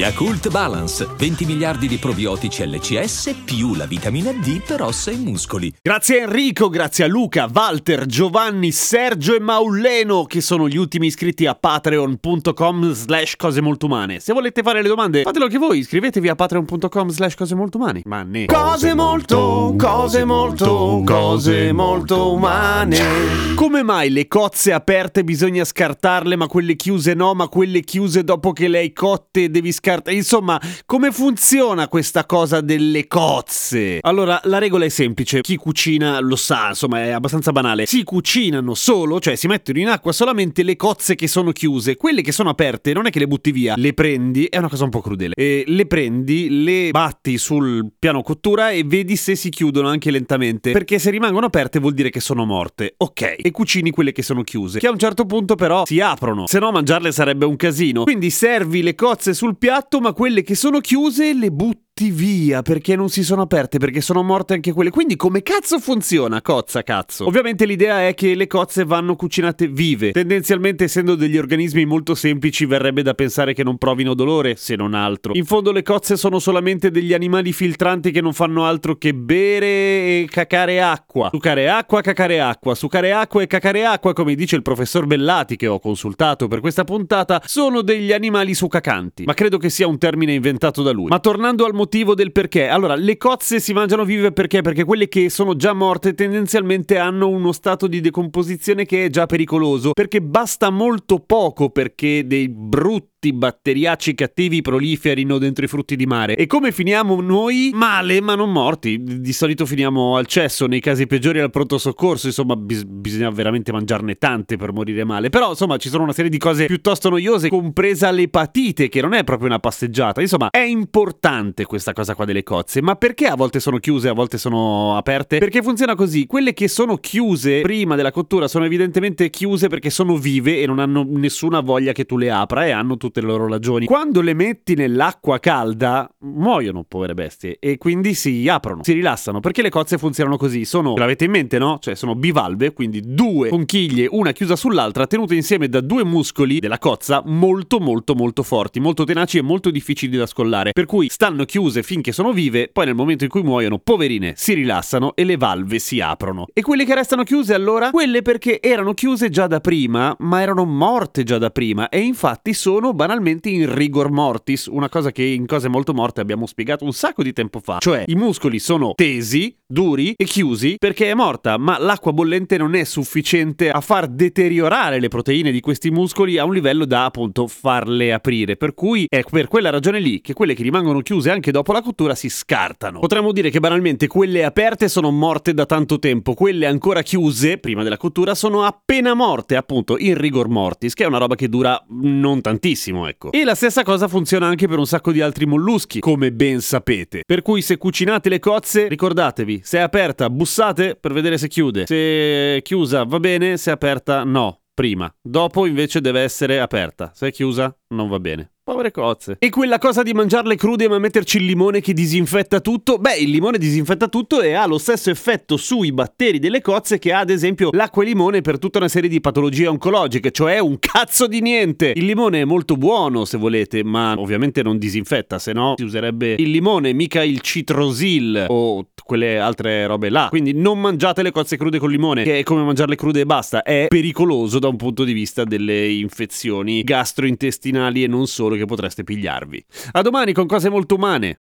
Yakult Balance, 20 miliardi di probiotici LCS più la vitamina D per ossa e muscoli. Grazie a Enrico, grazie a Luca, Walter, Giovanni, Sergio e Mauleno che sono gli ultimi iscritti a patreon.com slash cose molto umane. Se volete fare le domande, fatelo anche voi, iscrivetevi a patreon.com slash cose molto umane. Ma ne... Cose molto, cose molto, cose molto umane. Come mai le cozze aperte bisogna scartarle ma quelle chiuse no, ma quelle chiuse dopo che le hai cotte devi scartare? Insomma, come funziona questa cosa delle cozze? Allora, la regola è semplice, chi cucina lo sa, insomma è abbastanza banale. Si cucinano solo, cioè si mettono in acqua solamente le cozze che sono chiuse, quelle che sono aperte non è che le butti via, le prendi, è una cosa un po' crudele, e le prendi, le batti sul piano cottura e vedi se si chiudono anche lentamente, perché se rimangono aperte vuol dire che sono morte. Ok, e cucini quelle che sono chiuse, che a un certo punto però si aprono, se no mangiarle sarebbe un casino. Quindi servi le cozze sul piatto, ma quelle che sono chiuse le butti via perché non si sono aperte, perché sono morte anche quelle. Quindi come cazzo funziona cozza cazzo? Ovviamente l'idea è che le cozze vanno cucinate vive. Tendenzialmente essendo degli organismi molto semplici verrebbe da pensare che non provino dolore, se non altro. In fondo le cozze sono solamente degli animali filtranti che non fanno altro che bere e cacare acqua. Sucare acqua, cacare acqua, sucare acqua e cacare acqua, come dice il professor Bellati che ho consultato per questa puntata, sono degli animali sucacanti. Ma credo che sia un termine inventato da lui. Ma tornando al motivo motivo del perché. Allora, le cozze si mangiano vive perché? Perché quelle che sono già morte tendenzialmente hanno uno stato di decomposizione che è già pericoloso, perché basta molto poco perché dei brutti batteriacci cattivi proliferino dentro i frutti di mare. E come finiamo noi? Male, ma non morti. Di solito finiamo al cesso, nei casi peggiori al pronto soccorso, insomma, bis- bisogna veramente mangiarne tante per morire male. Però, insomma, ci sono una serie di cose piuttosto noiose, compresa l'epatite, che non è proprio una passeggiata. Insomma, è importante questa cosa qua delle cozze, ma perché a volte sono chiuse, a volte sono aperte? Perché funziona così, quelle che sono chiuse prima della cottura sono evidentemente chiuse perché sono vive e non hanno nessuna voglia che tu le apra e hanno tutte le loro ragioni. Quando le metti nell'acqua calda, muoiono, povere bestie, e quindi si aprono, si rilassano, perché le cozze funzionano così, sono, l'avete in mente, no? Cioè sono bivalve, quindi due conchiglie, una chiusa sull'altra, tenute insieme da due muscoli della cozza molto molto molto forti, molto tenaci e molto difficili da scollare, per cui stanno chiuse finché sono vive, poi nel momento in cui muoiono, poverine, si rilassano e le valve si aprono. E quelle che restano chiuse allora? Quelle perché erano chiuse già da prima, ma erano morte già da prima e infatti sono banalmente in rigor mortis, una cosa che in cose molto morte abbiamo spiegato un sacco di tempo fa, cioè i muscoli sono tesi, duri e chiusi perché è morta, ma l'acqua bollente non è sufficiente a far deteriorare le proteine di questi muscoli a un livello da appunto farle aprire, per cui è per quella ragione lì che quelle che rimangono chiuse anche dopo la cottura si scartano. Potremmo dire che banalmente quelle aperte sono morte da tanto tempo, quelle ancora chiuse prima della cottura sono appena morte, appunto in rigor mortis, che è una roba che dura non tantissimo, ecco. E la stessa cosa funziona anche per un sacco di altri molluschi, come ben sapete. Per cui se cucinate le cozze, ricordatevi, se è aperta, bussate per vedere se chiude. Se è chiusa va bene, se è aperta no. Prima. Dopo invece deve essere aperta. Se è chiusa non va bene. Povere cozze. E quella cosa di mangiarle crude ma metterci il limone che disinfetta tutto? Beh, il limone disinfetta tutto e ha lo stesso effetto sui batteri delle cozze che ha ad esempio l'acqua e limone per tutta una serie di patologie oncologiche, cioè un cazzo di niente. Il limone è molto buono se volete, ma ovviamente non disinfetta, se no si userebbe il limone, mica il citrosil o quelle altre robe là. Quindi non mangiate le cozze crude col limone, che è come mangiarle crude e basta, è pericoloso da un punto di vista delle infezioni gastrointestinali e non solo che potreste pigliarvi. A domani con cose molto umane.